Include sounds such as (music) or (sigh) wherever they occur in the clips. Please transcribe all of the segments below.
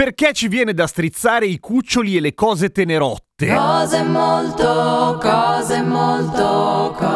Perché ci viene da strizzare i cuccioli e le cose tenerotte? Cose molto, cose molto, cose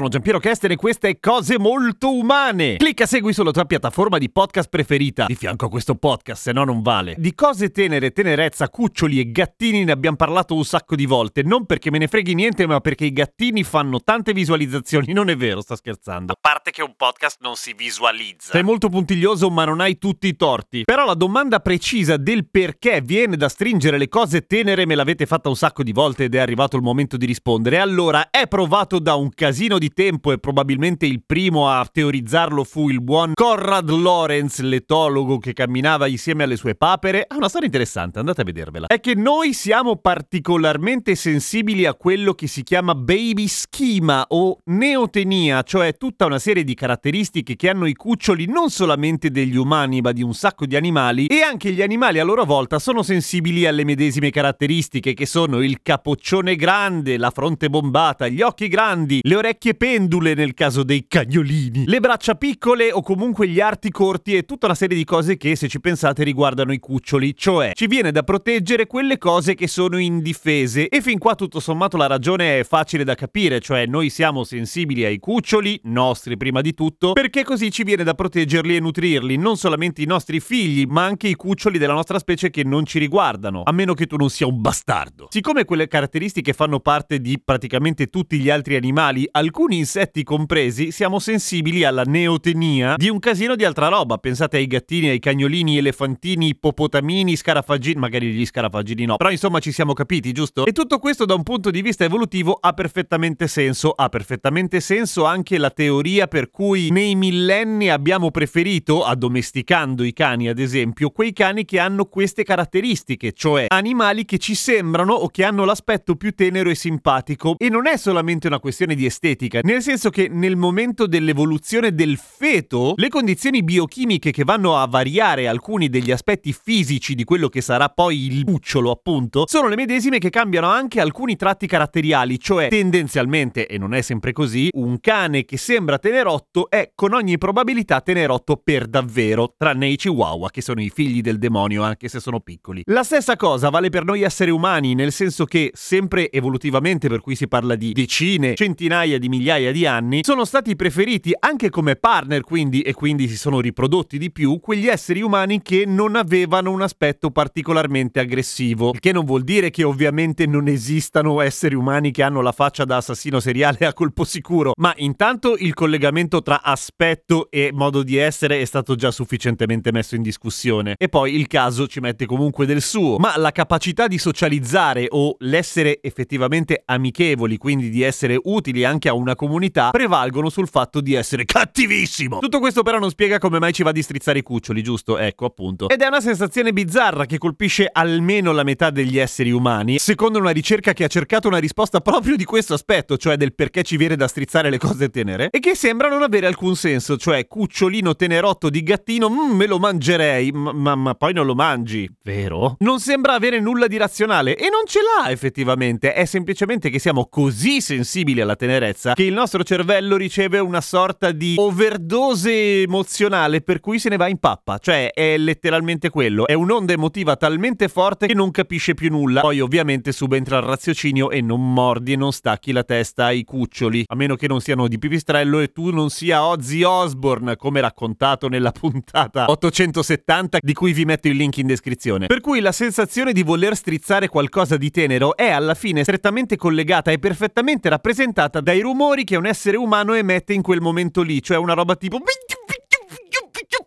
sono Giampiero Kester e queste è Cose Molto Umane. Clicca segui sulla tua piattaforma di podcast preferita, di fianco a questo podcast, se no non vale. Di cose tenere, tenerezza, cuccioli e gattini ne abbiamo parlato un sacco di volte, non perché me ne freghi niente, ma perché i gattini fanno tante visualizzazioni, non è vero, sta scherzando. A parte che un podcast non si visualizza. Sei molto puntiglioso, ma non hai tutti i torti. Però la domanda precisa del perché viene da stringere le cose tenere me l'avete fatta un sacco di volte ed è arrivato il momento di rispondere. Allora, è provato da un casino di tempo e probabilmente il primo a teorizzarlo fu il buon Conrad Lorenz, l'etologo che camminava insieme alle sue papere. Ha una storia interessante, andate a vedervela. È che noi siamo particolarmente sensibili a quello che si chiama baby schema o neotenia, cioè tutta una serie di caratteristiche che hanno i cuccioli non solamente degli umani, ma di un sacco di animali e anche gli animali a loro volta sono sensibili alle medesime caratteristiche che sono il capoccione grande, la fronte bombata, gli occhi grandi, le orecchie pendule nel caso dei cagnolini, le braccia piccole o comunque gli arti corti e tutta una serie di cose che se ci pensate riguardano i cuccioli, cioè ci viene da proteggere quelle cose che sono indifese. E fin qua tutto sommato la ragione è facile da capire, cioè noi siamo sensibili ai cuccioli, nostri prima di tutto, perché così ci viene da proteggerli e nutrirli, non solamente i nostri figli, ma anche i cuccioli della nostra specie che non ci riguardano, a meno che tu non sia un bastardo. Siccome quelle caratteristiche fanno parte di praticamente tutti gli altri animali, alcuni insetti compresi, siamo sensibili alla neotenia di un casino di altra roba. Pensate ai gattini, ai cagnolini, elefantini, ippopotamini, scarafaggini, magari gli scarafaggini no, però insomma ci siamo capiti, giusto? E tutto questo da un punto di vista evolutivo ha perfettamente senso. Ha perfettamente senso anche la teoria per cui nei millenni abbiamo preferito, addomesticando i cani ad esempio, quei cani che hanno queste caratteristiche, cioè animali che ci sembrano o che hanno l'aspetto più tenero e simpatico. E non è solamente una questione di estetica, nel senso che nel momento dell'evoluzione del feto, le condizioni biochimiche che vanno a variare alcuni degli aspetti fisici di quello che sarà poi il cucciolo, appunto, sono le medesime che cambiano anche alcuni tratti caratteriali, cioè tendenzialmente, e non è sempre così, un cane che sembra tenerotto è con ogni probabilità tenerotto per davvero, tranne i chihuahua che sono i figli del demonio anche se sono piccoli. La stessa cosa vale per noi esseri umani, nel senso che sempre evolutivamente, per cui si parla di decine, centinaia di migliaia di anni, sono stati preferiti anche come partner, quindi e quindi si sono riprodotti di più quegli esseri umani che non avevano un aspetto particolarmente aggressivo. Il che non vuol dire che ovviamente non esistano esseri umani che hanno la faccia da assassino seriale a colpo sicuro, ma intanto il collegamento tra aspetto e modo di essere è stato già sufficientemente messo in discussione. E poi il caso ci mette comunque del suo, ma la capacità di socializzare o l'essere effettivamente amichevoli, quindi di essere utili anche a una comunità, prevalgono sul fatto di essere cattivissimo. Tutto questo però non spiega come mai ci va di strizzare i cuccioli, giusto? Ecco, appunto. Ed è una sensazione bizzarra che colpisce almeno la metà degli esseri umani, secondo una ricerca che ha cercato una risposta proprio di questo aspetto, cioè del perché ci viene da strizzare le cose tenere, e che sembra non avere alcun senso, cioè cucciolino tenerotto di gattino, mm, me lo mangerei, ma, ma, ma poi non lo mangi, vero? Non sembra avere nulla di razionale e non ce l'ha effettivamente, è semplicemente che siamo così sensibili alla tenerezza che il nostro cervello riceve una sorta di overdose emozionale per cui se ne va in pappa, cioè è letteralmente quello, è un'onda emotiva talmente forte che non capisce più nulla, poi ovviamente subentra il raziocinio e non mordi e non stacchi la testa ai cuccioli, a meno che non siano di pipistrello e tu non sia Ozzy Osbourne come raccontato nella (laughs) puntata 870 di cui vi metto il link in descrizione. Per cui la sensazione di voler strizzare qualcosa di tenero è alla fine strettamente collegata e perfettamente rappresentata dai rumori che un essere umano emette in quel momento lì, cioè una roba tipo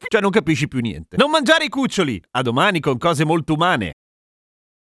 cioè non capisci più niente. Non mangiare i cuccioli! A domani con cose molto umane.